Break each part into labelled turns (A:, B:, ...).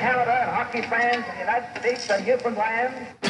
A: Canada and hockey fans in the United States and Newfoundland.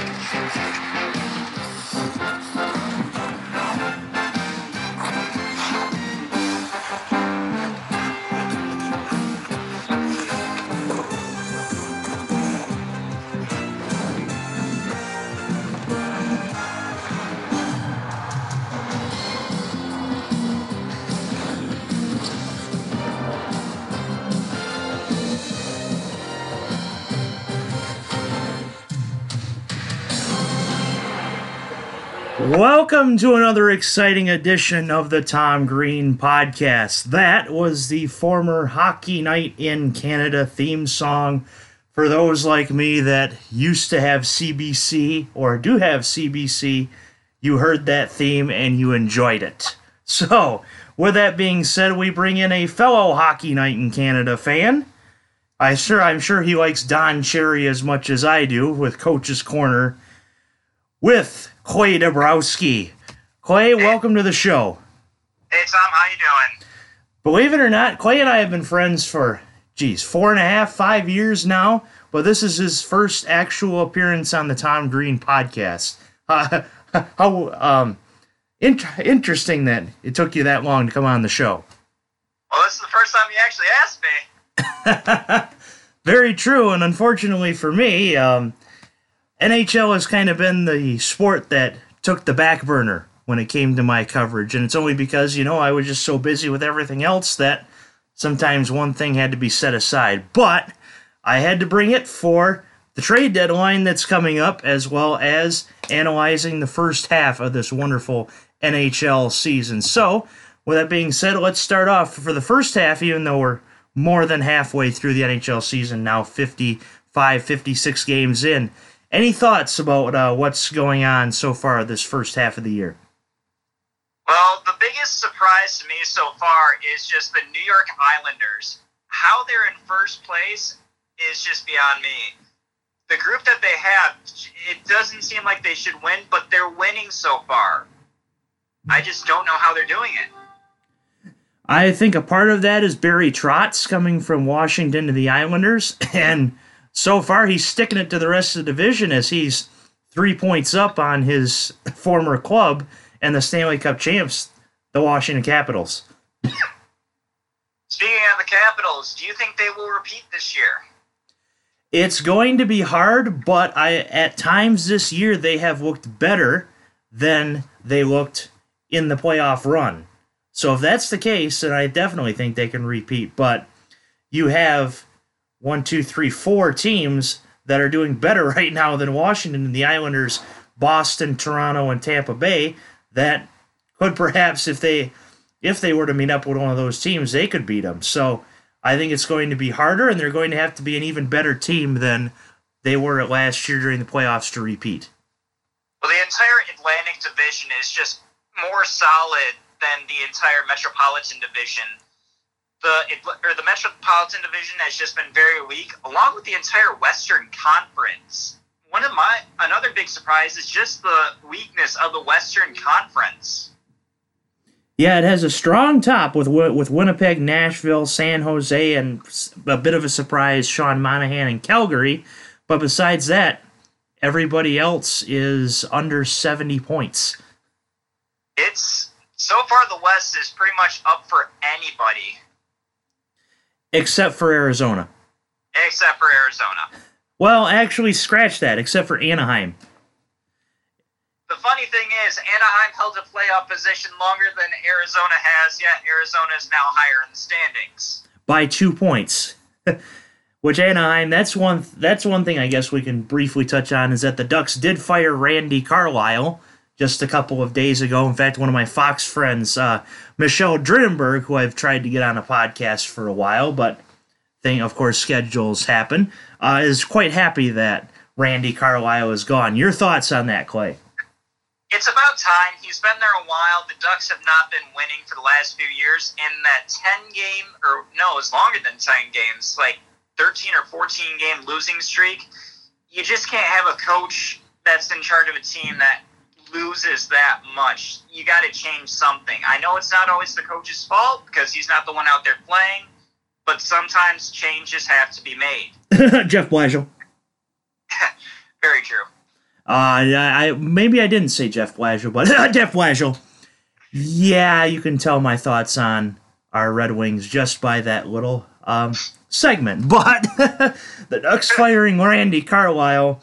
B: Welcome to another exciting edition of the Tom Green Podcast. That was the former Hockey Night in Canada theme song. For those like me that used to have CBC or do have CBC, you heard that theme and you enjoyed it. So, with that being said, we bring in a fellow Hockey Night in Canada fan. I sure I'm sure he likes Don Cherry as much as I do with Coach's Corner with Clay Dobrowolsky. Clay, welcome to the show.
C: Hey Tom, how you doing?
B: Believe it or not, Clay and I have been friends for, geez, four and a half, five years now. But this is his first actual appearance on the Tom Green podcast. Uh, how um, int- interesting that it took you that long to come on the show.
C: Well, this is the first time you actually asked me.
B: Very true, and unfortunately for me, um, NHL has kind of been the sport that took the back burner when it came to my coverage, and it's only because you know I was just so busy with everything else that sometimes one thing had to be set aside. But I had to bring it for the trade deadline that's coming up, as well as analyzing the first half of this wonderful NHL season. So, with that being said, let's start off for the first half, even though we're more than halfway through the NHL season now, 55, 56 games in. Any thoughts about uh, what's going on so far this first half of the year?
C: Well, the biggest surprise to me so far is just the New York Islanders. How they're in first place is just beyond me. The group that they have, it doesn't seem like they should win, but they're winning so far. I just don't know how they're doing it.
B: I think a part of that is Barry Trotz coming from Washington to the Islanders, and so far he's sticking it to the rest of the division as he's three points up on his former club and the Stanley Cup champs, the Washington Capitals.
C: Speaking of the Capitals, do you think they will repeat this year?
B: It's going to be hard, but I at times this year they have looked better than they looked in the playoff run. So if that's the case, then I definitely think they can repeat. But you have one, two, three, four teams that are doing better right now than Washington and the Islanders, Boston, Toronto, and Tampa Bay that could perhaps, if they if they were to meet up with one of those teams, they could beat them. So I think it's going to be harder, and they're going to have to be an even better team than they were at last year during the playoffs to repeat.
C: Well, the entire Atlantic Division is just more solid than the entire Metropolitan Division the or the Metropolitan Division has just been very weak, along with the entire Western Conference. One of my another big surprise is just the weakness of the Western Conference.
B: Yeah, it has a strong top with with Winnipeg, Nashville, San Jose, and a bit of a surprise, Sean Monahan and Calgary. But besides that, everybody else is under seventy points.
C: It's so far the West is pretty much up for anybody
B: except for Arizona.
C: Except for Arizona.
B: Well, actually, scratch that. Except for Anaheim.
C: The funny thing is, Anaheim held a playoff position longer than Arizona has, yet Arizona is now higher in the standings
B: by two points. Which Anaheim, that's one. That's one thing I guess we can briefly touch on is that the Ducks did fire Randy Carlyle just a couple of days ago. In fact, one of my Fox friends, uh, Michelle Drinenberg, who I've tried to get on a podcast for a while, but thing, of course, schedules happen, uh, is quite happy that Randy Carlyle is gone. Your thoughts on that, Clay?
C: It's about time. He's been there a while. The Ducks have not been winning for the last few years. In that 10 game, or no, it's longer than 10 games, like 13 or 14 game losing streak, you just can't have a coach that's in charge of a team that loses that much, you got to change something. I know it's not always the coach's fault because he's not the one out there playing, but sometimes changes have to be made.
B: Jeff Blashill.
C: Very true.
B: Uh, I, I maybe I didn't say Jeff Blashill, but Jeff Blashill. Yeah, you can tell my thoughts on our Red Wings just by that little um, segment. But the Ducks firing Randy Carlyle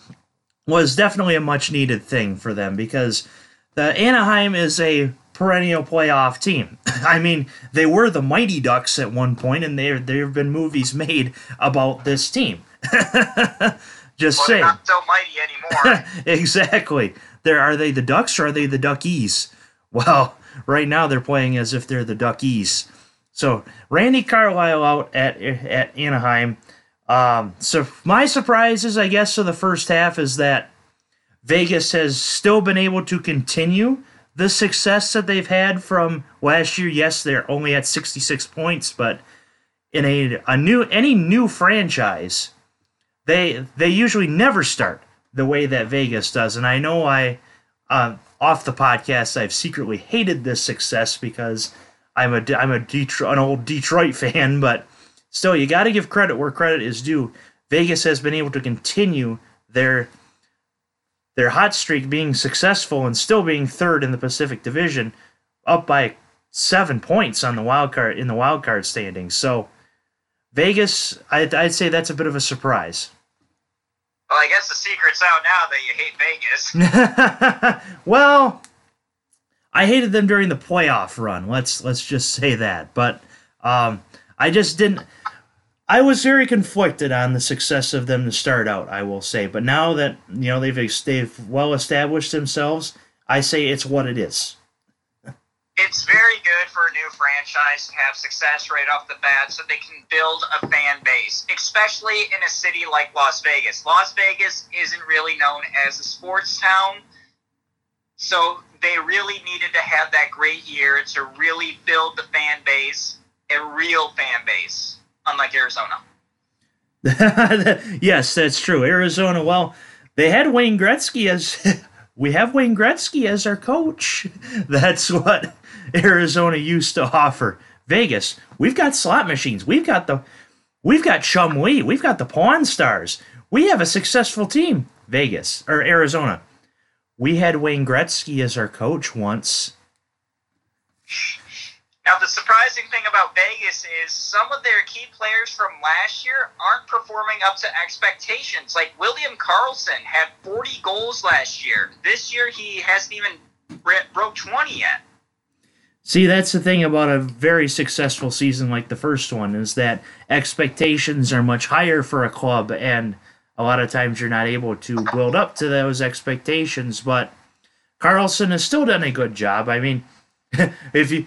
B: was definitely a much needed thing for them because the Anaheim is a perennial playoff team. I mean, they were the Mighty Ducks at one point, and there there have been movies made about this team. Just
C: Well,
B: saying.
C: not so mighty anymore.
B: exactly. There are they the Ducks or are they the Duckies? Well, right now they're playing as if they're the Duckies. So Randy Carlyle out at at Anaheim. Um, so my surprises, I guess, of the first half is that Vegas has still been able to continue the success that they've had from last year. Yes, they're only at 66 points, but in a, a new any new franchise, they they usually never start the way that Vegas does. And I know I uh, off the podcast I've secretly hated this success because I'm a I'm a Detroit, an old Detroit fan, but still you got to give credit where credit is due. Vegas has been able to continue their their hot streak being successful and still being third in the Pacific Division, up by seven points on the wild card in the wild card standings. So Vegas, I'd, I'd say that's a bit of a surprise.
C: well, I guess the secret's out now that you hate Vegas.
B: well, I hated them during the playoff run. Let's let's just say that. But um, I just didn't. I was very conflicted on the success of them to start out. I will say, but now that you know they've they've well established themselves, I say it's what it is.
C: it's very good for a new franchise to have success right off the bat so they can build a fan base, especially in a city like Las Vegas. Las Vegas isn't really known as a sports town, so they really needed to have that great year to really build the fan base, a real fan base, unlike Arizona.
B: yes, that's true. Arizona. Well, they had Wayne Gretzky as we have Wayne Gretzky as our coach. That's what Arizona used to offer. Vegas, we've got slot machines. We've got the we've got Chumlee. We've got the Pawn Stars. We have a successful team. Vegas or Arizona. We had Wayne Gretzky as our coach once.
C: Now, the surprising thing about Vegas is some of their key players from last year aren't performing up to expectations. Like William Karlsson had 40 goals last year. This year, he hasn't even broke 20 yet.
B: See, that's the thing about a very successful season like the first one is that expectations are much higher for a club, and a lot of times you're not able to build up to those expectations. But Karlsson has still done a good job. I mean, if you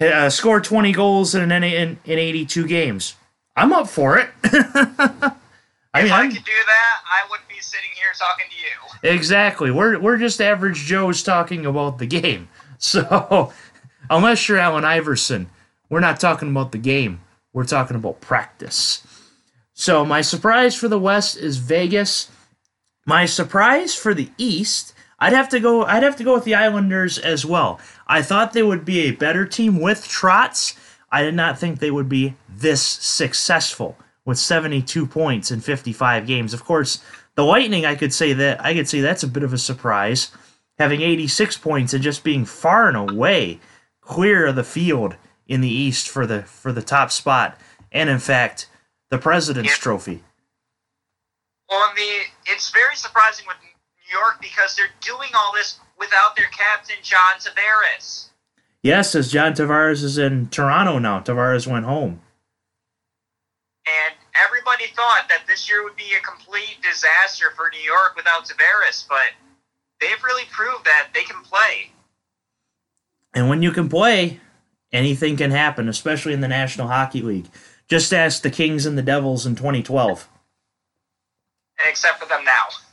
B: uh, score 20 goals in, an, in in 82 games, I'm up for it. I
C: if
B: mean,
C: I
B: I'm,
C: could do that, I wouldn't be sitting here talking to you.
B: Exactly. We're we're just average Joes talking about the game. So unless you're Allen Iverson, we're not talking about the game. We're talking about practice. So my surprise for the West is Vegas. My surprise for the East, I'd have to go I'd have to go with the Islanders as well. I thought they would be a better team with Trotz. I did not think they would be this successful with 72 points in 55 games. Of course, the Lightning, I could say that I could say that's a bit of a surprise, having 86 points and just being far and away clear of the field in the East for the for the top spot, and in fact, the President's
C: Yeah.
B: Trophy.
C: And the it's very surprising with York because they're doing all this without their captain John Tavares.
B: Yes, as John Tavares is in Toronto now. Tavares went home.
C: And everybody thought that this year would be a complete disaster for New York without Tavares, but they've really proved that they can play.
B: And when you can play, anything can happen, especially in the National Hockey League. Just ask the Kings and the Devils in 2012.
C: Except for them now.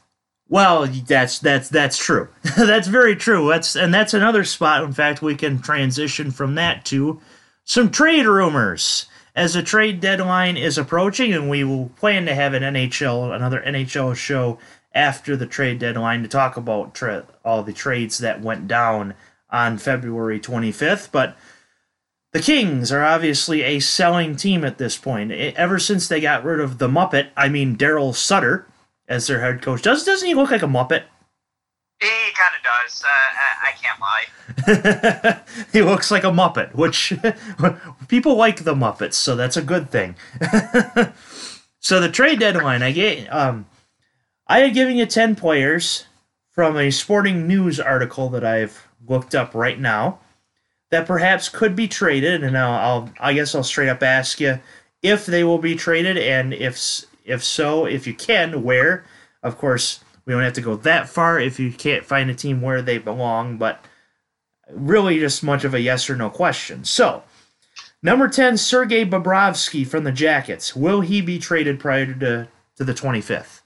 B: Well, that's that's that's true. that's very true. That's and that's another spot. In fact, we can transition from that to some trade rumors as the trade deadline is approaching, and we will plan to have an NHL another NHL show after the trade deadline to talk about tra- all the trades that went down on February 25th. But the Kings are obviously a selling team at this point. E- ever since they got rid of the Muppet, I mean Darryl Sutter as their head coach. Does doesn't he look like a Muppet?
C: He kind of does. Uh, I, I can't lie.
B: he looks like a Muppet, which people like the Muppets, so that's a good thing. so the trade deadline, I get, um, I had given you ten players from a Sporting News article that I've looked up right now that perhaps could be traded, and I'll, I'll I guess I'll straight up ask you if they will be traded, and if if so, if you can, where. Of course, we don't have to go that far if you can't find a team where they belong, but really just much of a yes or no question. So, number 10, Sergei Bobrovsky from the Jackets. Will he be traded prior to, to the 25th?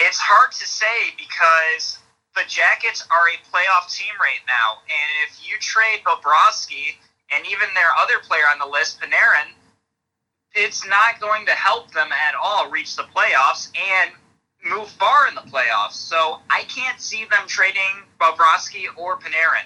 C: It's hard to say because the Jackets are a playoff team right now, and if you trade Bobrovsky and even their other player on the list, Panarin, it's not going to help them at all reach the playoffs and move far in the playoffs. So I can't see them trading Bobrovsky or Panarin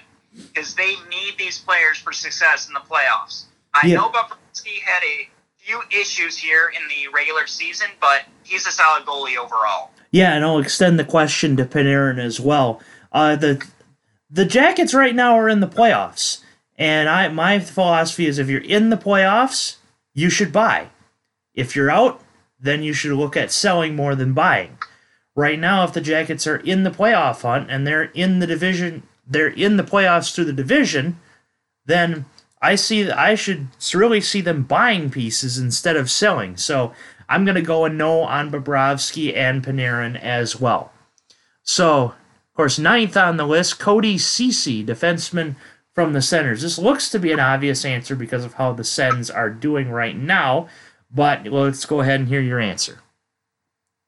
C: because they need these players for success in the playoffs. I
B: Yeah.
C: know Bobrovsky had a few issues here in the regular season, but he's a solid goalie overall.
B: Yeah, and I'll extend the question to Panarin as well. Uh, the the Jackets right now are in the playoffs, and I my philosophy is if you're in the playoffs, you should buy. If you're out, then you should look at selling more than buying. Right now, if the Jackets are in the playoff hunt and they're in the division, they're in the playoffs through the division, then I see I should really see them buying pieces instead of selling. So I'm gonna go a no on Bobrovsky and Panarin as well. So, of course, ninth on the list, Cody Ceci, defenseman from the Senators. This looks to be an obvious answer because of how the Sens are doing right now, but let's go ahead and hear your answer.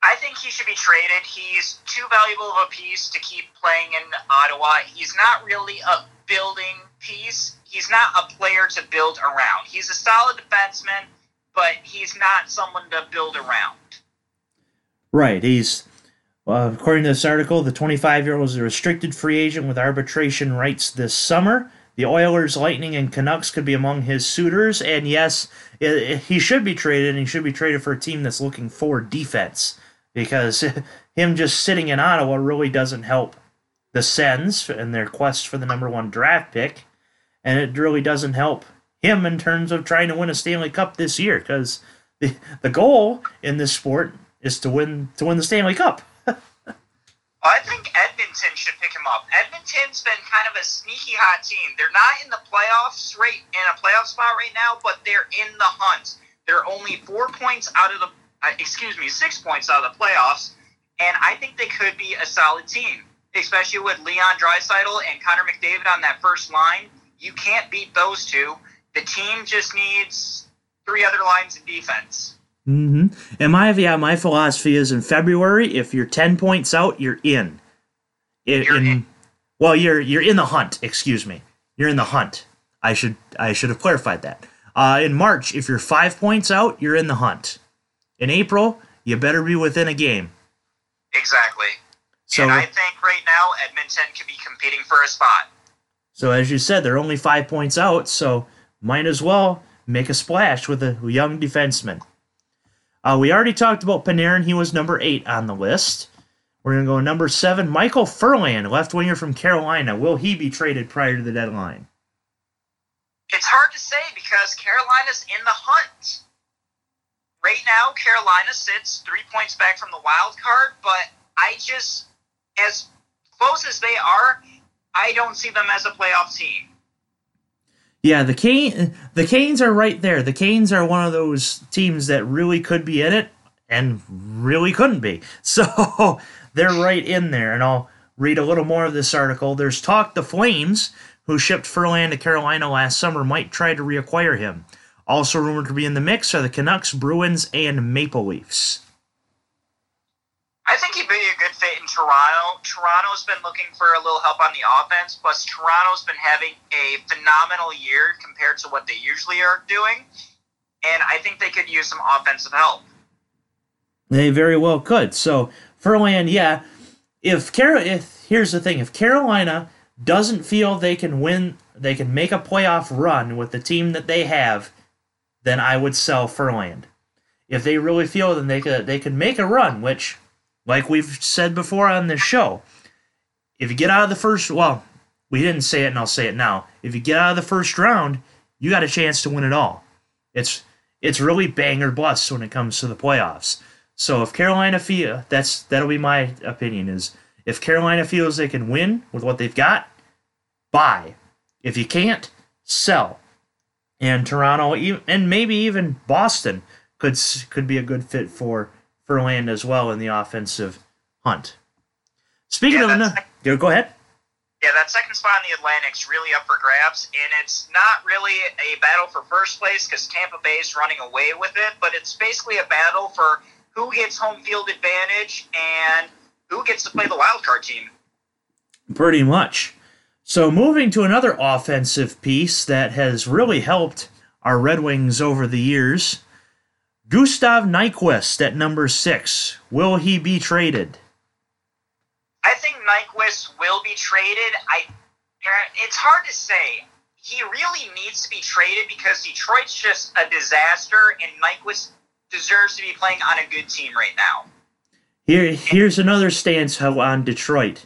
C: I think he should be traded. He's too valuable of a piece to keep playing in Ottawa. He's not really a building piece. He's not a player to build around. He's a solid defenseman, but he's not someone to build around.
B: Right. He's, uh, according to this article, the 25 year old is a restricted free agent with arbitration rights this summer. The Oilers, Lightning, and Canucks could be among his suitors. And yes, i i- he should be traded, and he should be traded for a team that's looking for defense because him just sitting in Ottawa really doesn't help the Sens in their quest for the number one draft pick. And it really doesn't help him in terms of trying to win a Stanley Cup this year because the, the goal in this sport is to win to win the Stanley Cup.
C: I think Edmonton should pick him up. Edmonton's been kind of a sneaky hot team. They're not in the playoffs right in a playoff spot right now, but they're in the hunt. They're only four points out of the uh, excuse me, six points out of the playoffs, and I think they could be a solid team, especially with Leon Draisaitl and Connor McDavid on that first line. You can't beat those two. The team just needs three other lines of defense.
B: Mm-hmm. And my yeah, my philosophy is in February, if you're ten points out, you're in.
C: You're in.
B: Well, you're you're in the hunt. Excuse me, you're in the hunt. I should I should have clarified that. Uh, in March, if you're five points out, you're in the hunt. In April, you better be within a game.
C: Exactly.
B: So
C: and I think right now Edmonton could be competing for a spot.
B: So as you said, they're only five points out, so might as well make a splash with a young defenseman. Uh, we already talked about Panarin. He was number eight on the list. We're going to go number seven, Michael Ferland, left winger from Carolina. Will he be traded prior to the deadline?
C: It's hard to say because Carolina's in the hunt. Right now, Carolina sits three points back from the wild card, but I just, as close as they are, I don't see them as a playoff team.
B: Yeah, the Cane, the Canes are right there. The Canes are one of those teams that really could be in it and really couldn't be. So they're right in there. And I'll read a little more of this article. There's talk the Flames, who shipped Ferland to Carolina last summer, might try to reacquire him. Also rumored to be in the mix are the Canucks, Bruins, and Maple Leafs.
C: I think he'd be a good fit in Toronto. Toronto's been looking for a little help on the offense, plus Toronto's been having a phenomenal year compared to what they usually are doing, and I think they could use some offensive help.
B: They very well could. So Ferland, yeah. If Carol, if here's the thing, if Carolina doesn't feel they can win, they can make a playoff run with the team that they have, then I would sell Ferland. If they really feel then they could they could make a run, which, like we've said before on this show, if you get out of the first well, we didn't say it and I'll say it now. If you get out of the first round, you got a chance to win it all. It's it's really bang or bust when it comes to the playoffs. So if Carolina feel that's that'll be my opinion is if Carolina feels they can win with what they've got, buy. If you can't, sell. And Toronto and maybe even Boston could could be a good fit for Ferland as well in the offensive hunt. Speaking yeah, of another, go ahead.
C: Yeah, that second spot in the Atlantic's really up for grabs, and it's not really a battle for first place because Tampa Bay is running away with it, but it's basically a battle for who gets home field advantage and who gets to play the wild card team.
B: Pretty much. So moving to another offensive piece that has really helped our Red Wings over the years, Gustav Nyquist at number six. Will he be traded?
C: I think Nyquist will be traded. I. Er, it's hard to say. He really needs to be traded because Detroit's just a disaster, and Nyquist deserves to be playing on a good team right now.
B: Here, here's another stance on Detroit.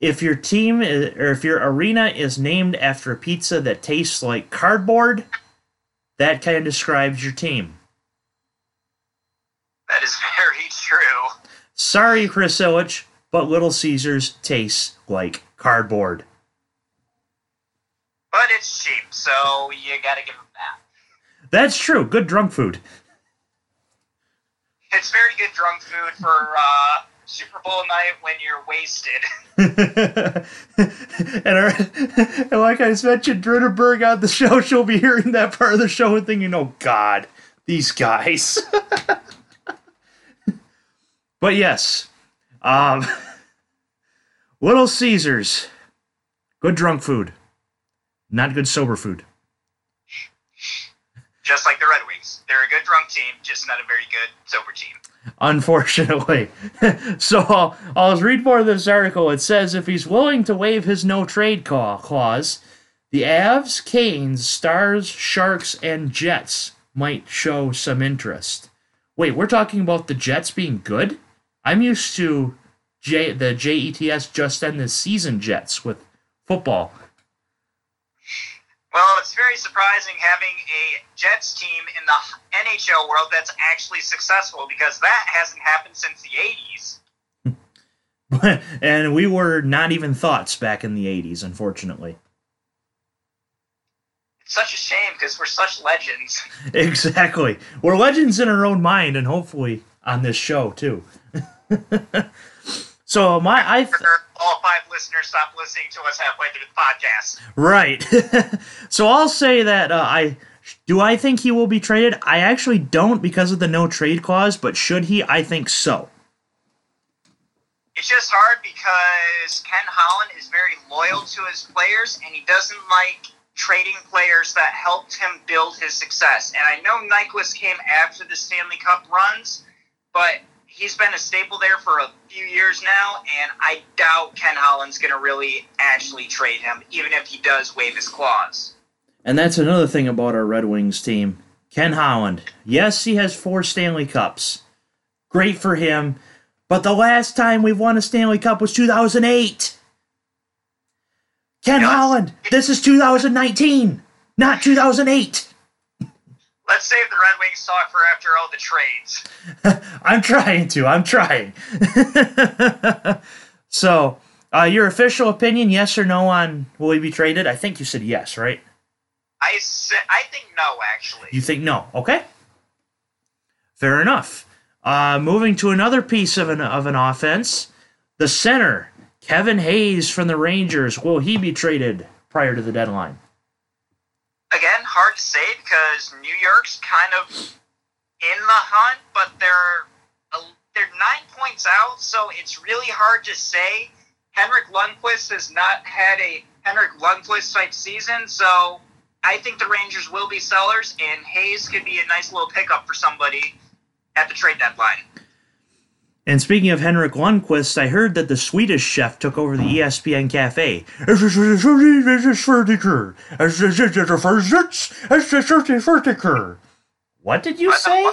B: If your team is, or if your arena is named after a pizza that tastes like cardboard, that kind of describes your team.
C: That is very true.
B: Sorry, Chris Ilitch, but Little Caesars tastes like cardboard.
C: But it's cheap, so you gotta give them that.
B: That's true. Good drunk food.
C: It's very good drunk food for uh, Super Bowl night when you're wasted.
B: and, our, and like I mentioned, Dritterberg on the show, she'll be hearing that part of the show and thinking, oh God, these guys. But yes, um, Little Caesars, good drunk food, not good sober food.
C: Just like the Red Wings. They're a good drunk team, just not a very good sober team.
B: Unfortunately. so I'll, I'll read more of this article. It says if he's willing to waive his no trade clause, the Avs, Canes, Stars, Sharks, and Jets might show some interest. Wait, we're talking about the Jets being good? I'm used to J the JETS just end the season Jets with football.
C: Well, it's very surprising having a Jets team in the NHL world that's actually successful because that hasn't happened since the
B: 80s. and we were not even thoughts back in the 80s, unfortunately.
C: It's such a shame because we're such legends.
B: Exactly. We're legends in our own mind and hopefully on this show, too. so, my. I. Th-
C: all five listeners stop listening to us halfway through the podcast.
B: Right. so I'll say that uh, I do I think he will be traded. I actually don't because of the no trade clause, but should he? I think so.
C: It's just hard because Ken Holland is very loyal to his players, and he doesn't like trading players that helped him build his success. And I know Nyquist came after the Stanley Cup runs, but he's been a staple there for a few years now, and I doubt Ken Holland's going to really actually trade him, even if he does waive his clause.
B: And that's another thing about our Red Wings team. Ken Holland. Yes, he has four Stanley Cups. Great for him. But the last time we won a Stanley Cup was 2008. Ken Holland, this is 2019, not 2008.
C: Let's save the Red Wings talk for after all the trades.
B: I'm trying to. I'm trying. so, uh, your official opinion, yes or no, on will he be traded? I think you said yes, right?
C: I said I think no, actually.
B: You think no? Okay. Fair enough. Uh, moving to another piece of an of an offense, the center Kevin Hayes from the Rangers. Will he be traded prior to the deadline?
C: Again, hard to say because New York's kind of in the hunt, but they're they're nine points out, so it's really hard to say. Henrik Lundqvist has not had a Henrik Lundqvist type season, so I think the Rangers will be sellers, and Hayes could be a nice little pickup for somebody at the trade deadline.
B: And speaking of Henrik Lundqvist, I heard that the Swedish chef took over the ESPN cafe. What did you say?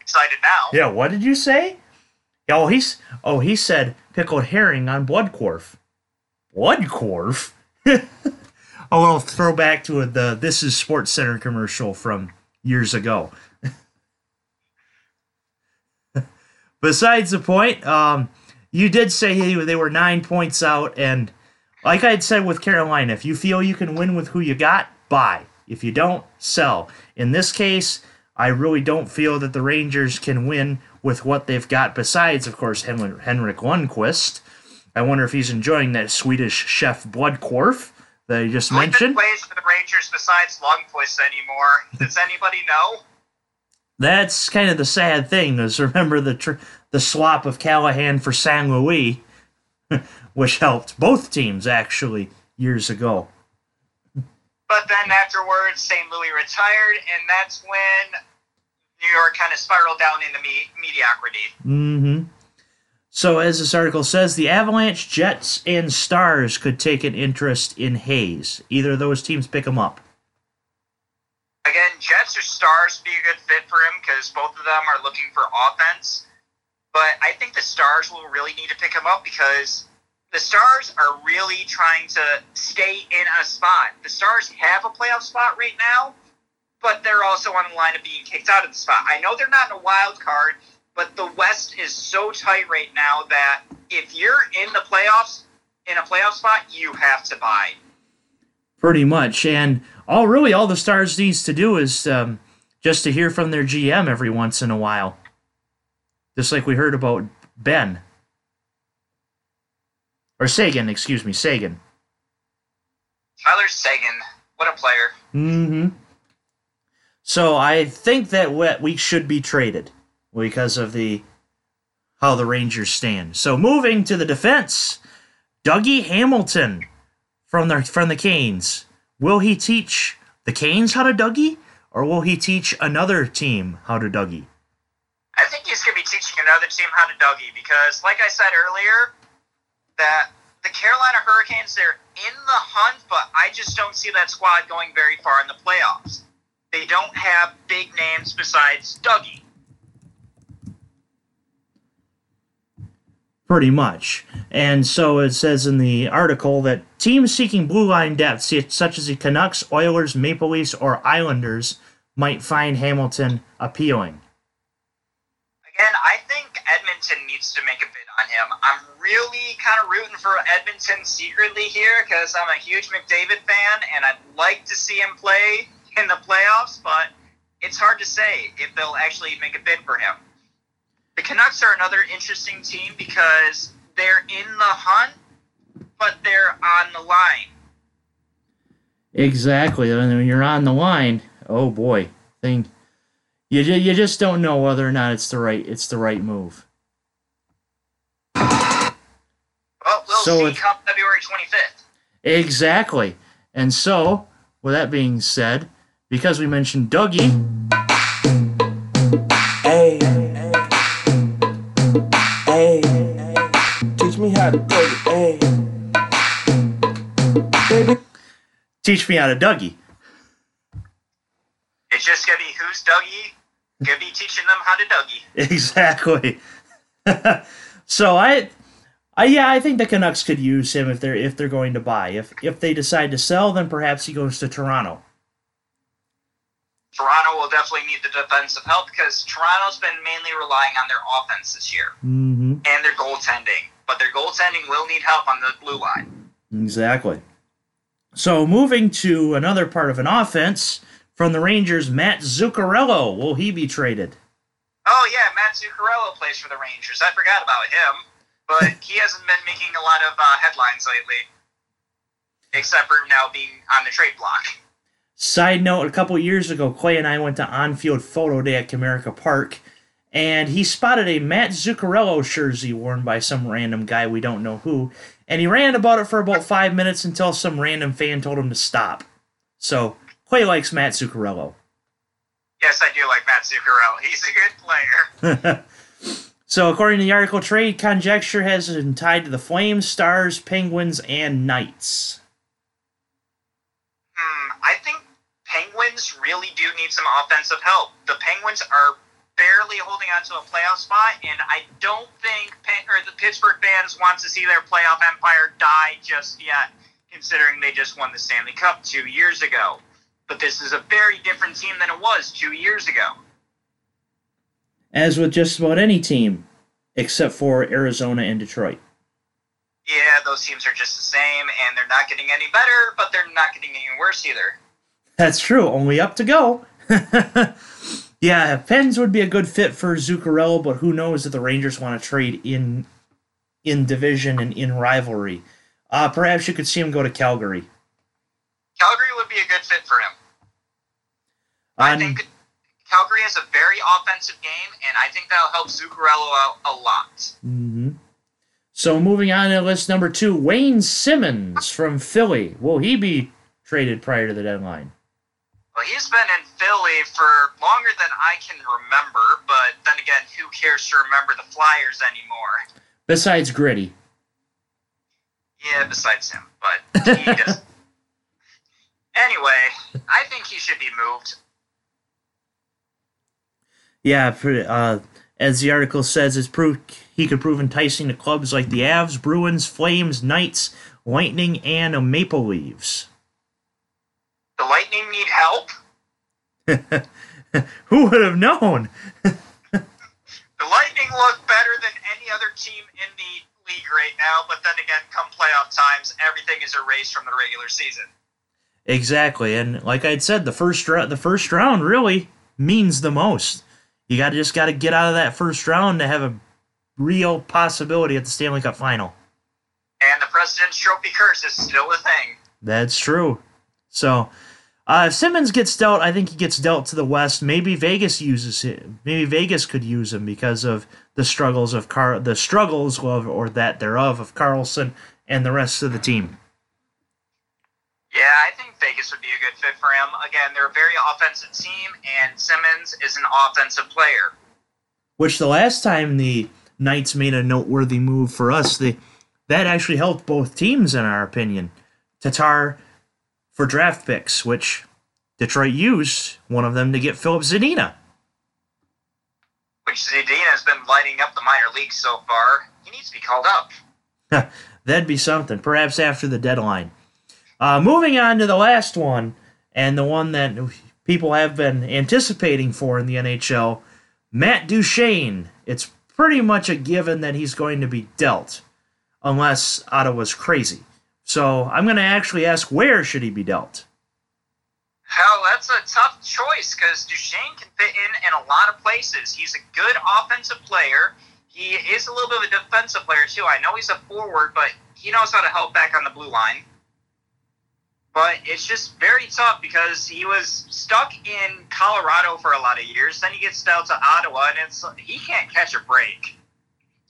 C: excited now.
B: Yeah, what did you say? Oh, he's oh he said pickled herring on Bloodcorf. Bloodcorf? a oh, little throwback to the This Is Sports Center commercial from years ago. Besides the point, um, you did say they were nine points out, and like I had said with Carolina, if you feel you can win with who you got, buy. If you don't, sell. In this case, I really don't feel that the Rangers can win with what they've got. Besides, of course, Hen- Henrik Lundqvist. I wonder if he's enjoying that Swedish chef blood Bloodkorf that I just
C: Who
B: mentioned.
C: plays for the Rangers besides Lundqvist anymore? Does anybody know?
B: That's kind of the sad thing. Is remember the tr- the swap of Callahan for St. Louis, which helped both teams actually years ago.
C: But then afterwards, St. Louis retired, and that's when New York kind of spiraled down into me- mediocrity.
B: hmm So, as this article says, the Avalanche, Jets, and Stars could take an interest in Hayes. Either of those teams pick him up.
C: Again, Jets or Stars would be a good fit for him because both of them are looking for offense. But I think the Stars will really need to pick him up because the Stars are really trying to stay in a spot. The Stars have a playoff spot right now, but they're also on the line of being kicked out of the spot. I know they're not in a wild card, but the West is so tight right now that if you're in the playoffs, in a playoff spot, you have to buy.
B: Pretty much. And all really all the Stars needs to do is um, just to hear from their GM every once in a while. Just like we heard about Benn. Or Seguin, excuse me, Seguin.
C: Tyler Seguin, what a player.
B: hmm So I think that we- we should be traded because of the how the Rangers stand. So moving to the defense, Dougie Hamilton from the from the Canes. Will he teach the Canes how to Dougie, or will he teach another team how to Dougie?
C: I think he's going to be teaching another team how to Dougie because, like I said earlier, that the Carolina Hurricanes, they're in the hunt, but I just don't see that squad going very far in the playoffs. They don't have big names besides Dougie.
B: Pretty much. And so it says in the article that teams seeking blue line depth, such as the Canucks, Oilers, Maple Leafs, or Islanders, might find Hamilton appealing.
C: Again, I think Edmonton needs to make a bid on him. I'm really kind of rooting for Edmonton secretly here because I'm a huge McDavid fan and I'd like to see him play in the playoffs, but it's hard to say if they'll actually make a bid for him. The Canucks are another interesting team because they're in the hunt, but they're on the line.
B: Exactly. And when you're on the line, oh boy, thing you ju- you just don't know whether or not it's the right it's the right move.
C: Well, we'll
B: So
C: see
B: if-
C: come February 25th.
B: Exactly. And so, with that being said, because we mentioned Dougie,
D: Hey, hey, teach me how to do it. Hey, baby,
B: teach me how to Dougie.
C: It's just going to be who's Dougie. To be teaching them how to Dougie.
B: Exactly. so I, I yeah, I think the Canucks could use him if they're if they're going to buy. If if they decide to sell, then perhaps he goes to Toronto.
C: Toronto will definitely need the defensive help because Toronto's been mainly relying on their offense this year
B: Mm-hmm.
C: and their goaltending. But their goaltending will need help on the blue line.
B: Exactly. So moving to another part of an offense from the Rangers, Matt Zuccarello. Will he be traded?
C: Oh yeah, Matt Zuccarello plays for the Rangers. I forgot about him, but he hasn't been making a lot of uh, headlines lately, except for now being on the trade block.
B: Side note: A couple years ago, Clay and I went to on-field photo day at Comerica Park, and he spotted a Matt Zuccarello jersey worn by some random guy we don't know who, and he ran about it for about five minutes until some random fan told him to stop. So Clay likes Matt Zuccarello.
C: Yes, I do like Matt Zuccarello. He's a good player.
B: So, according to the article, trade conjecture has been tied to the Flames, Stars, Penguins, and Knights.
C: Hmm, I think Penguins really do need some offensive help. The Penguins are barely holding on to a playoff spot, and I don't think Pen- or the Pittsburgh fans want to see their playoff empire die just yet, considering they just won the Stanley Cup two years ago. But this is a very different team than it was two years ago.
B: As with just about any team, except for Arizona and Detroit.
C: Yeah, those teams are just the same, and they're not getting any better, but they're not getting any worse either.
B: That's true. Only up to go. yeah, Pens would be a good fit for Zuccarello, but who knows if the Rangers want to trade in in division and in rivalry. Uh, perhaps you could see him go to Calgary.
C: Calgary would be a good fit for him. I
B: Um,
C: think Calgary has a very offensive game, and I think that'll help Zuccarello out a lot.
B: hmm So moving on to list number two, Wayne Simmonds from Philly. Will he be traded prior to the deadline?
C: Well, he's been in Philly for longer than I can remember, but then again, who cares to remember the Flyers anymore?
B: Besides Gritty.
C: Yeah, besides him, but he does. Anyway, I think he should be moved.
B: Yeah, for- uh, as the article says, it's proof he could prove enticing to clubs like the Avs, Bruins, Flames, Knights, Lightning, and Maple Leaves.
C: The Lightning need help.
B: Who would have known?
C: The Lightning look better than any other team in the league right now, but then again, come playoff times, everything is erased from the regular season.
B: Exactly, and like I'd said, the first ra- the first round really means the most. You got to just got to get out of that first round to have a real possibility at the Stanley Cup final.
C: And the President's Trophy curse is still a thing.
B: That's true. So, uh, if Simmonds gets dealt, I think he gets dealt to the West. Maybe Vegas uses him. Maybe Vegas could use him because of the struggles of Car, the struggles of or that thereof of Karlsson and the rest of the team.
C: Yeah, I think Vegas would be a good fit for him. Again, they're a very offensive team, and Simmonds is an offensive player.
B: Which the last time the Knights made a noteworthy move for us, they that actually helped both teams in our opinion. Tatar for draft picks, which Detroit used one of them to get Filip Zadina.
C: Which Zadina has been lighting up the minor leagues so far. He needs to be called up.
B: That'd be something. Perhaps after the deadline. Uh, moving on to the last one, and the one that people have been anticipating for in the NHL, Matt Duchene. It's pretty much a given that he's going to be dealt, unless Ottawa's crazy. So I'm going to actually ask where should he be dealt?
C: Hell, that's a tough choice because Duchene can fit in in a lot of places. He's a good offensive player. He is a little bit of a defensive player too. I know he's a forward, but he knows how to help back on the blue line. But it's just very tough because he was stuck in Colorado for a lot of years. Then he gets down to Ottawa, and it's he can't catch a break.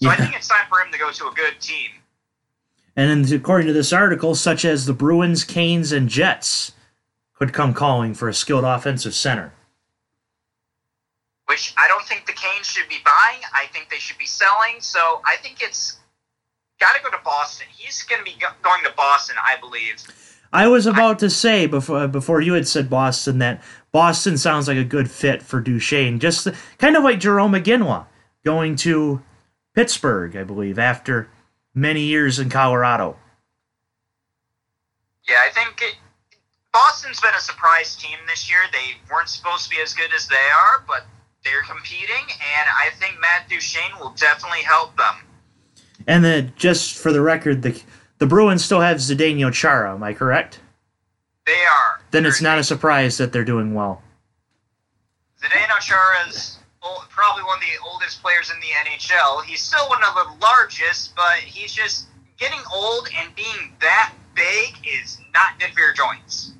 C: So I think it's time for him to go to a good team.
B: And then, according to this article, such as the Bruins, Canes, and Jets could come calling for a skilled offensive center.
C: which I don't think the Canes should be buying. I think they should be selling. So I think it's got to go to Boston. He's going to be going to Boston, I believe.
B: I was about to say before before you had said Boston that Boston sounds like a good fit for Duchene, just kind of like Jerome McGinley going to Pittsburgh, I believe, after many years in Colorado.
C: Yeah, I think it, Boston's been a surprise team this year. They weren't supposed to be as good as they are, but they're competing, and I think Matt Duchene will definitely help them.
B: And then, just for the record, the the Bruins still have Zdeno Chara. Am I correct?
C: They are.
B: Then it's not a surprise that they're doing well.
C: Zdeno Chara is probably one of the oldest players in the NHL. He's still one of the largest, but he's just getting old and being that big is not good for your joints.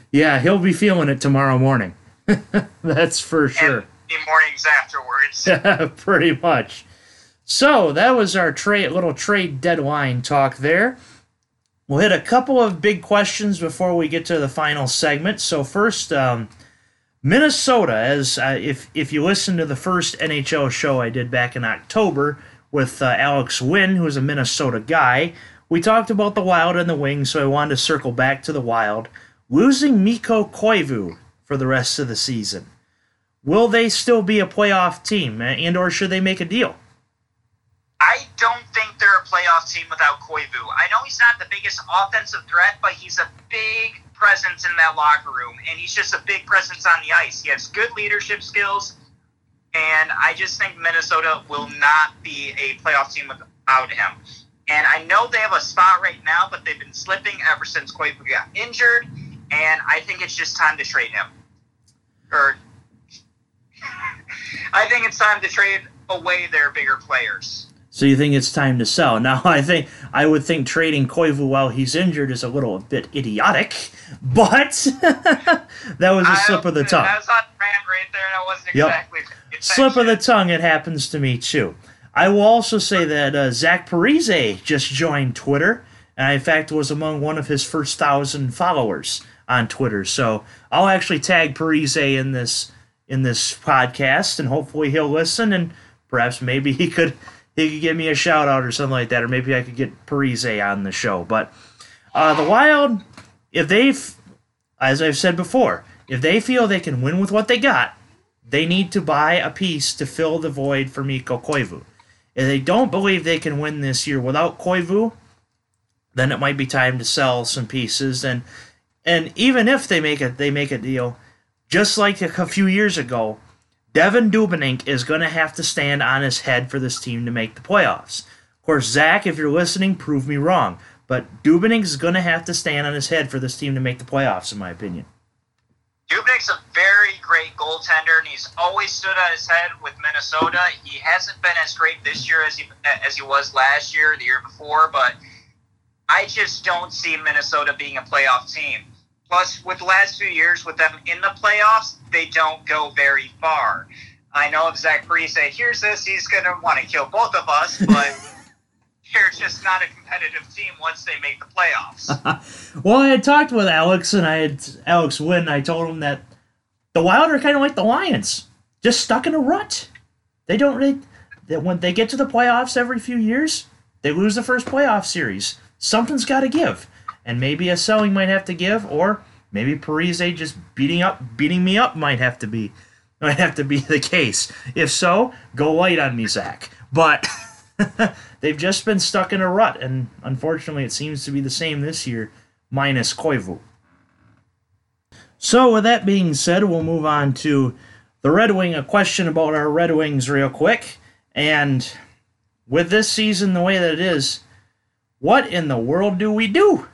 B: yeah, he'll be feeling it tomorrow morning. That's for sure.
C: And the mornings afterwards.
B: Pretty much. So that was our trade little trade deadline talk there. We'll hit a couple of big questions before we get to the final segment. So first, um, Minnesota, as uh, if if you listen to the first NHL show I did back in October with uh, Alex Wynn, who's a Minnesota guy, we talked about the Wild and the Wings, so I wanted to circle back to the Wild. Losing Mikko Koivu for the rest of the season. Will they still be a playoff team, and or should they make a deal?
C: I don't think they're a playoff team without Koivu. I know he's not the biggest offensive threat, but he's a big presence in that locker room, and he's just a big presence on the ice. He has good leadership skills, and I just think Minnesota will not be a playoff team without him. And I know they have a spot right now, but they've been slipping ever since Koivu got injured, and I think it's just time to trade him. Or I think it's time to trade away their bigger players.
B: So you think it's time to sell? Now I think I would think trading Koivu while he's injured is a little bit idiotic, but that was a slip of the tongue.
C: That was on rant right there, and I wasn't
B: Yep.
C: exactly.
B: Slip of the tongue. It happens to me too. I will also say that uh, Zach Parise just joined Twitter, and in fact was among one of his first thousand followers on Twitter. So I'll actually tag Parise in this in this podcast, and hopefully he'll listen, and perhaps maybe he could he could give me a shout out or something like that, or maybe I could get Parise on the show. But uh, the Wild, if they've, as I've said before, if they feel they can win with what they got, they need to buy a piece to fill the void for Mikko Koivu. If they don't believe they can win this year without Koivu, then it might be time to sell some pieces. And and even if they make a they make a deal, just like a few years ago, Devan Dubnyk is going to have to stand on his head for this team to make the playoffs. Of course, Zach, if you're listening, prove me wrong. But Dubnyk is going to have to stand on his head for this team to make the playoffs, in my opinion.
C: Dubnyk's a very great goaltender, and he's always stood on his head with Minnesota. He hasn't been as great this year as he as he was last year, the year before, but I just don't see Minnesota being a playoff team. Plus, with the last few years with them in the playoffs, they don't go very far. I know if Zach Parise hears this, he's going to want to kill both of us, but they're just not a competitive team once they make the playoffs.
B: Well, I had talked with Alex, and I had Alex Wynn. And I told him that the Wild are kind of like the Lions, just stuck in a rut. They don't really. That when they get to the playoffs every few years, they lose the first playoff series. Something's got to give, and maybe a selling might have to give, or maybe Parise just beating up, beating me up might have to be, might have to be the case. If so, go light on me, Zach. But they've just been stuck in a rut, and unfortunately, it seems to be the same this year, minus Koivu. So, with that being said, we'll move on to the Red Wing. A question about our Red Wings, real quick. And with this season the way that it is, what in the world do we do?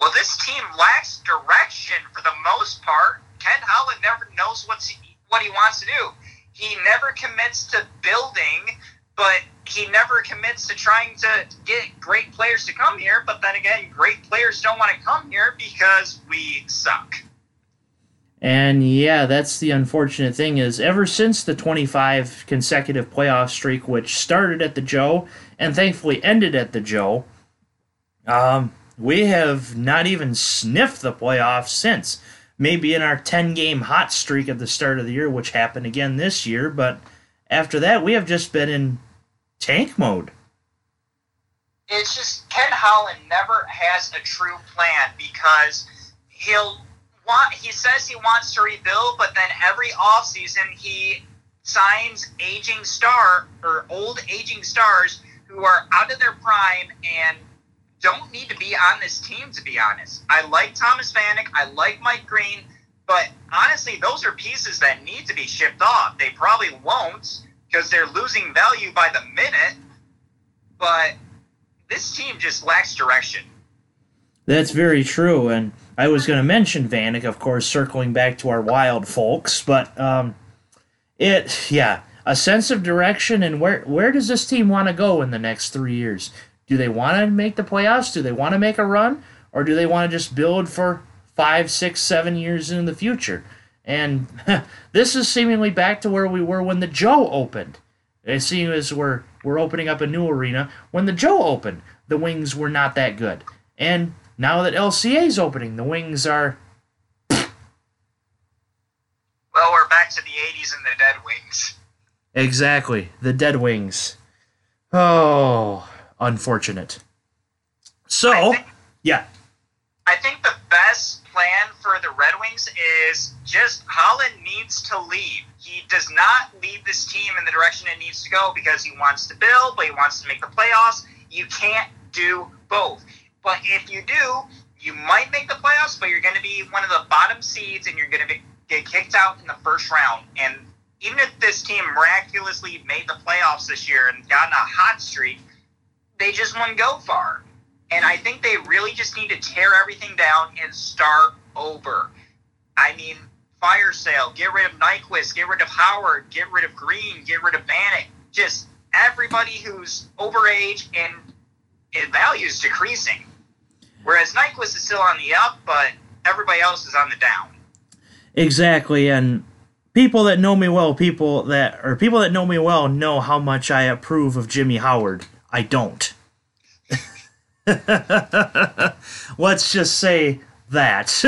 C: Well, this team lacks direction for the most part. Ken Holland never knows what's he, what he wants to do. He never commits to building, but he never commits to trying to get great players to come here. But then again, great players don't want to come here because we suck.
B: And yeah, that's the unfortunate thing is ever since the 25 consecutive playoff streak, which started at the Joe and thankfully ended at the Joe, um, we have not even sniffed the playoffs since. Maybe in our 10 game hot streak at the start of the year, which happened again this year, but after that, we have just been in tank mode.
C: It's just Ken Holland never has a true plan because he'll want he says he wants to rebuild, but then every offseason he signs aging star or old aging stars who are out of their prime and don't need to be on this team to be honest. I like Thomas Vanek, I like Mike Green, but honestly those are pieces that need to be shipped off. They probably won't because they're losing value by the minute, but this team just lacks direction.
B: That's very true, and I was going to mention Vanek, of course, circling back to our wild folks, but um, it, yeah, a sense of direction and where where does this team want to go in the next three years? Do they want to make the playoffs? Do they want to make a run, or do they want to just build for five, six, seven years in the future? And this is seemingly back to where we were when the Joe opened. It seems as we're we're opening up a new arena. When the Joe opened, the Wings were not that good, and now that LCA is opening, the Wings are.
C: Well, we're back to the 80s and the Dead Wings.
B: Exactly. The Dead Wings. Oh, unfortunate. So,
C: I think-
B: yeah.
C: I think the best plan for the Red Wings is just Holland needs to leave. He does not lead this team in the direction it needs to go because he wants to build, but he wants to make the playoffs. You can't do both. But if you do, you might make the playoffs, but you're going to be one of the bottom seeds and you're going to get kicked out in the first round. And even if this team miraculously made the playoffs this year and got on a hot streak, they just wouldn't go far. And I think they really just need to tear everything down and start over. I mean, fire sale, get rid of Nyquist, get rid of Howard, get rid of Green, get rid of Vanek. Just everybody who's overage and his value is decreasing. Whereas Nyquist is still on the up, but everybody else is on the down.
B: Exactly, and people that know me well, people that or people that know me well know how much I approve of Jimmy Howard. I don't. Let's just say that.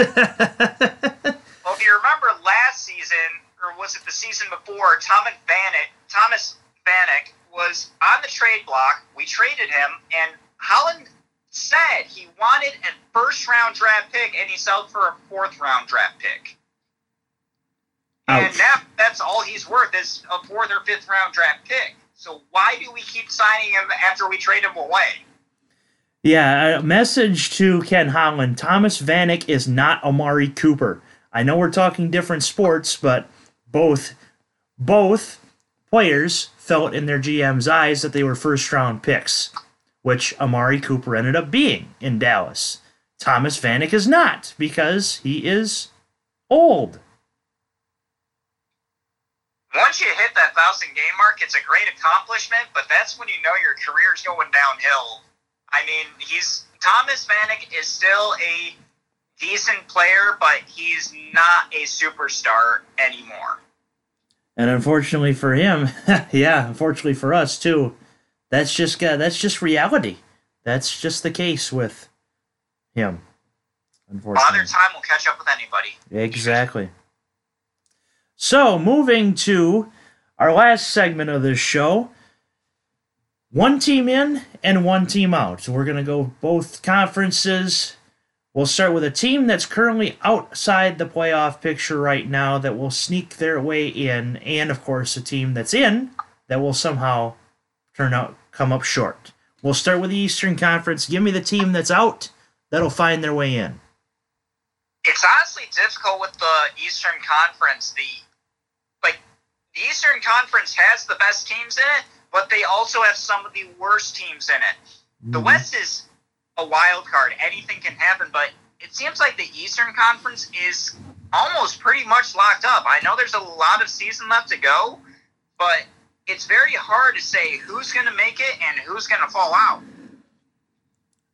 C: Well, if you remember last season, or was it the season before, Thomas Vanek, Thomas Vanek was on the trade block. We traded him, and Holland said he wanted a first round draft pick, and he sold for a fourth round draft pick. And now that's all he's worth is a fourth or fifth round draft pick. So why do we keep signing him after we trade him away?
B: Yeah, a message to Ken Holland. Thomas Vanek is not Amari Cooper. I know we're talking different sports, but both both players felt in their GM's eyes that they were first round picks, which Amari Cooper ended up being in Dallas. Thomas Vanek is not because he is old.
C: Once you hit that thousand game mark, it's a great accomplishment, but that's when you know your career's going downhill. I mean, he's Thomas Vanek is still a decent player, but he's not a superstar anymore.
B: And unfortunately for him, yeah, unfortunately for us too, that's just uh, that's just reality. That's just the case with him. Unfortunately.
C: Father Time will catch up with anybody.
B: Exactly. So, moving to our last segment of this show one team in and one team out. So, we're going to go both conferences. We'll start with a team that's currently outside the playoff picture right now that will sneak their way in, and of course, a team that's in that will somehow turn out come up short. We'll start with the Eastern Conference. Give me the team that's out that'll find their way in.
C: It's honestly difficult with the Eastern Conference. The the Eastern Conference has the best teams in it, but they also have some of the worst teams in it. The mm-hmm. West is a wild card. Anything can happen, but it seems like the Eastern Conference is almost pretty much locked up. I know there's a lot of season left to go, but it's very hard to say who's going to make it and who's going to fall out.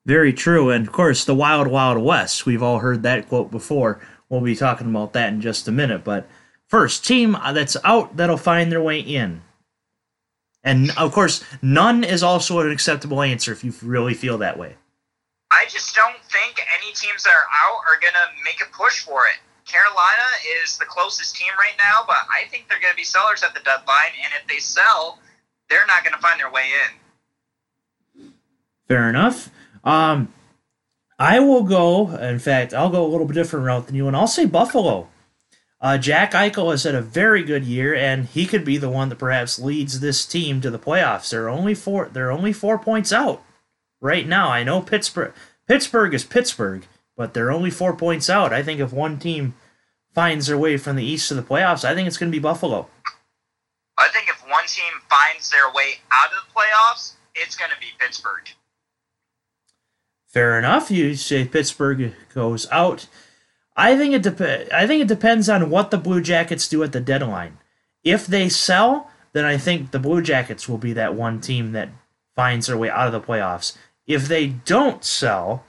B: Very true. And of course, the Wild Wild West. We've all heard that quote before. We'll be talking about that in just a minute. But first, team that's out that'll find their way in. And of course, none is also an acceptable answer if you really feel that way.
C: I just don't think any teams that are out are going to make a push for it. Carolina is the closest team right now, but I think they're going to be sellers at the deadline, and if they sell, they're not going to find their way in.
B: Fair enough. Um, I will go. In fact, I'll go a little bit different route than you, and I'll say Buffalo. Uh, Jack Eichel has had a very good year, and he could be the one that perhaps leads this team to the playoffs. They're only four. They're only four points out right now. I know Pittsburgh. Pittsburgh is Pittsburgh, but they're only four points out. I think if one team finds their way from the East to the playoffs, I think it's going to be Buffalo.
C: I think if one team finds their way out of the playoffs, it's going to be Pittsburgh.
B: Fair enough. You say Pittsburgh goes out. I think it dep- I think it depends on what the Blue Jackets do at the deadline. If they sell, then I think the Blue Jackets will be that one team that finds their way out of the playoffs. If they don't sell,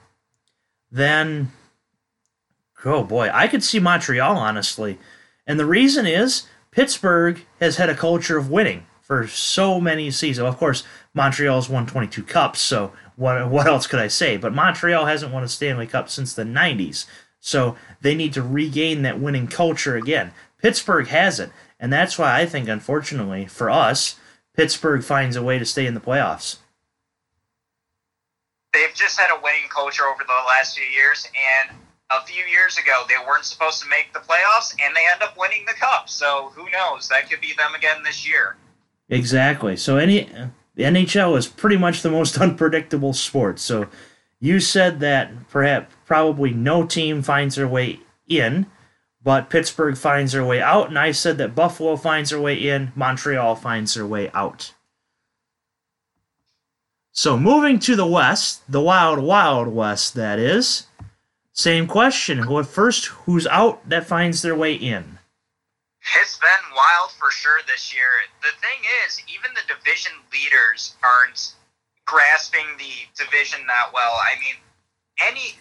B: then oh boy, I could see Montreal honestly. And the reason is Pittsburgh has had a culture of winning for so many seasons. Of course, Montreal's won 22 cups, so what what else could I say? But Montreal hasn't won a Stanley Cup since the 90s. So they need to regain that winning culture again. Pittsburgh has it. And that's why I think, unfortunately for us, Pittsburgh finds a way to stay in the playoffs.
C: They've just had a winning culture over the last few years, and a few years ago they weren't supposed to make the playoffs, and they end up winning the cup. So who knows? That could be them again this year.
B: Exactly. So any the NHL is pretty much the most unpredictable sport. So you said that perhaps probably no team finds their way in, but Pittsburgh finds their way out, and I said that Buffalo finds their way in, Montreal finds their way out. So moving to the West, the Wild Wild West, that is. Same question. Who first? Who's out that finds their way in?
C: It's been wild for sure this year. The thing is, even the division leaders aren't grasping the division that well. I mean, any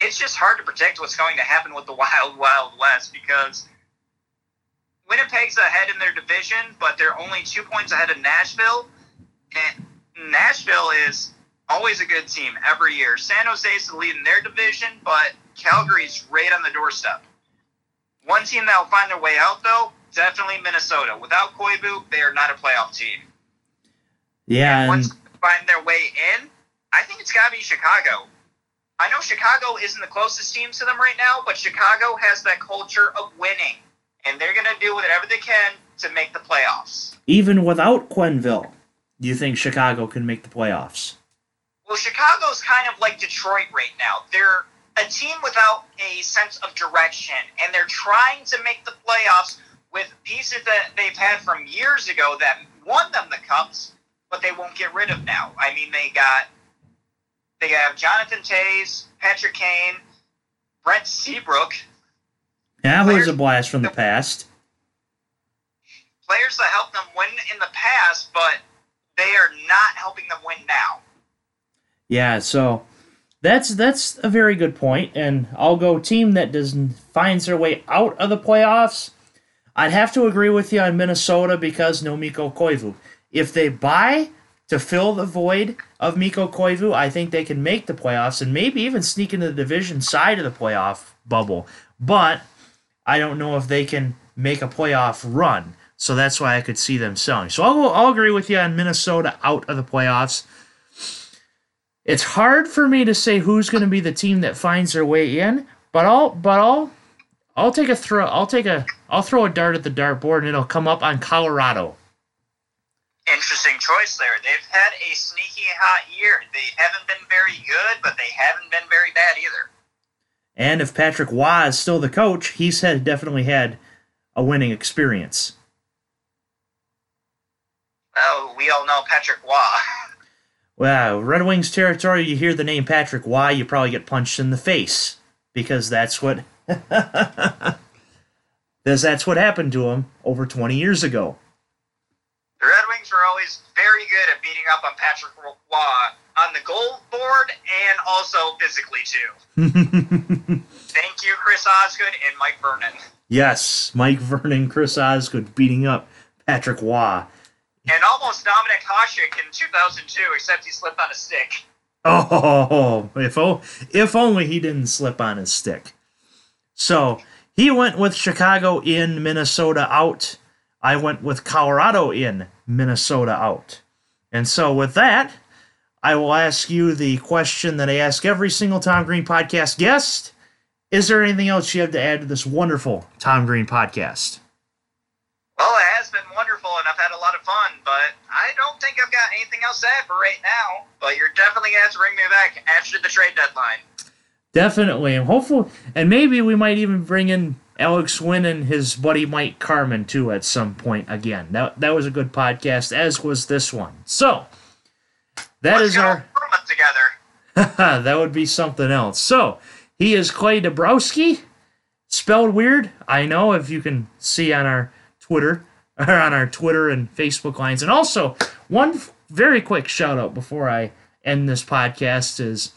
C: it's just hard to predict what's going to happen with the Wild Wild West because Winnipeg's ahead in their division, but they're only two points ahead of Nashville. And Nashville is always a good team every year. San Jose's the lead in their division, but Calgary's right on the doorstep. One team that will find their way out, though, definitely Minnesota. Without Koivu, they are not a playoff team.
B: Yeah. And
C: they find their way in, I think it's got to be Chicago. I know Chicago isn't the closest team to them right now, but Chicago has that culture of winning, and they're going to do whatever they can to make the playoffs.
B: even without Quenneville, do you think Chicago can make the playoffs?
C: Well, Chicago's kind of like Detroit right now. They're a team without a sense of direction, and they're trying to make the playoffs with pieces that they've had from years ago that won them the cups, but they won't get rid of now. I mean, they got they have Jonathan Toews, Patrick Kane, Brent Seabrook,
B: who was a blast from the past.
C: players that helped them win in the past, but they are not helping them win now.
B: Yeah, so that's that's a very good point, and I'll go team that does finds their way out of the playoffs. I'd have to agree with you on Minnesota because no Mikko Koivu. If they buy to fill the void of Mikko Koivu, I think they can make the playoffs and maybe even sneak into the division side of the playoff bubble. But I don't know if they can make a playoff run. So that's why I could see them selling. So I'll, I'll agree with you on Minnesota out of the playoffs. It's hard for me to say who's going to be the team that finds their way in, but I'll but I'll I'll take a throw. I'll take a I'll throw a dart at the dartboard and it'll come up on Colorado.
C: Interesting choice there. They've had a sneaky hot year. They haven't been very good, but they haven't been very bad either.
B: And if Patrick Roy is still the coach, he's had definitely had a winning experience.
C: Well, we all know Patrick Roy.
B: Well, Red Wings territory, you hear the name Patrick Roy, you probably get punched in the face because that's what because that's what happened to him over 20 years ago.
C: The Red Wings were always very good at beating up on Patrick Roy on the goal board and also physically too. Thank you, Chris Osgood and Mike Vernon.
B: yes, Mike Vernon, Chris Osgood beating up Patrick Roy.
C: And almost Dominik Hasek in 2002, except he slipped on a stick.
B: Oh, if o- if only he didn't slip on his stick. So he went with Chicago in, Minnesota out. I went with Colorado in, Minnesota out. And so with that, I will ask you the question that I ask every single Tom Green podcast guest. Is there anything else you have to add to this wonderful Tom Green podcast?
C: Well, it has been wonderful, and I've had a lot of fun, but I don't think I've got anything else to add for right now. But you're definitely going to have to bring me back after the trade deadline.
B: Definitely, and hopeful, and maybe we might even bring in Alex Wynn and his buddy Mike Carmen too at some point again. That that was a good podcast, as was this one. So that
C: Let's
B: is our
C: together.
B: that would be something else. So he is Clay Dobrowolsky, spelled weird. I know if you can see on our Twitter or on our Twitter and Facebook lines, and also one very quick shout out before I end this podcast is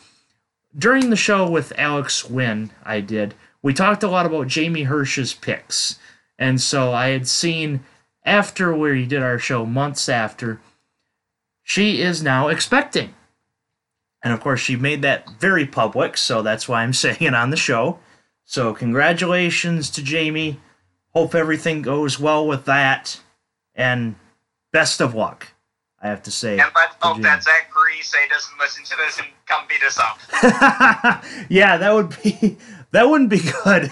B: during the show with Alex Wynn, I did, we talked a lot about Jamie Hirsch's picks. And so I had seen after we did our show, months after, she is now expecting. And of course, she made that very public, so that's why I'm saying it on the show. So, congratulations to Jamie. hope everything goes well with that, and best of luck. I have to say.
C: And let's hope that Zach Parise doesn't listen to this and come beat us up.
B: yeah, that would be that wouldn't be good.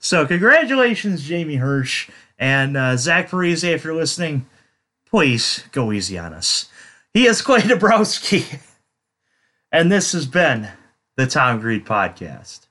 B: so congratulations, Jamie Hirsch and uh, Zach Parise, if you're listening, please go easy on us. He is Clay Dobrowolsky, and this has been the Tom Green Podcast.